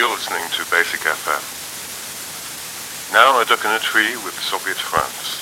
You're listening to Basic FM. Now a duck in a tree with Soviet France.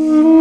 Mm-hmm.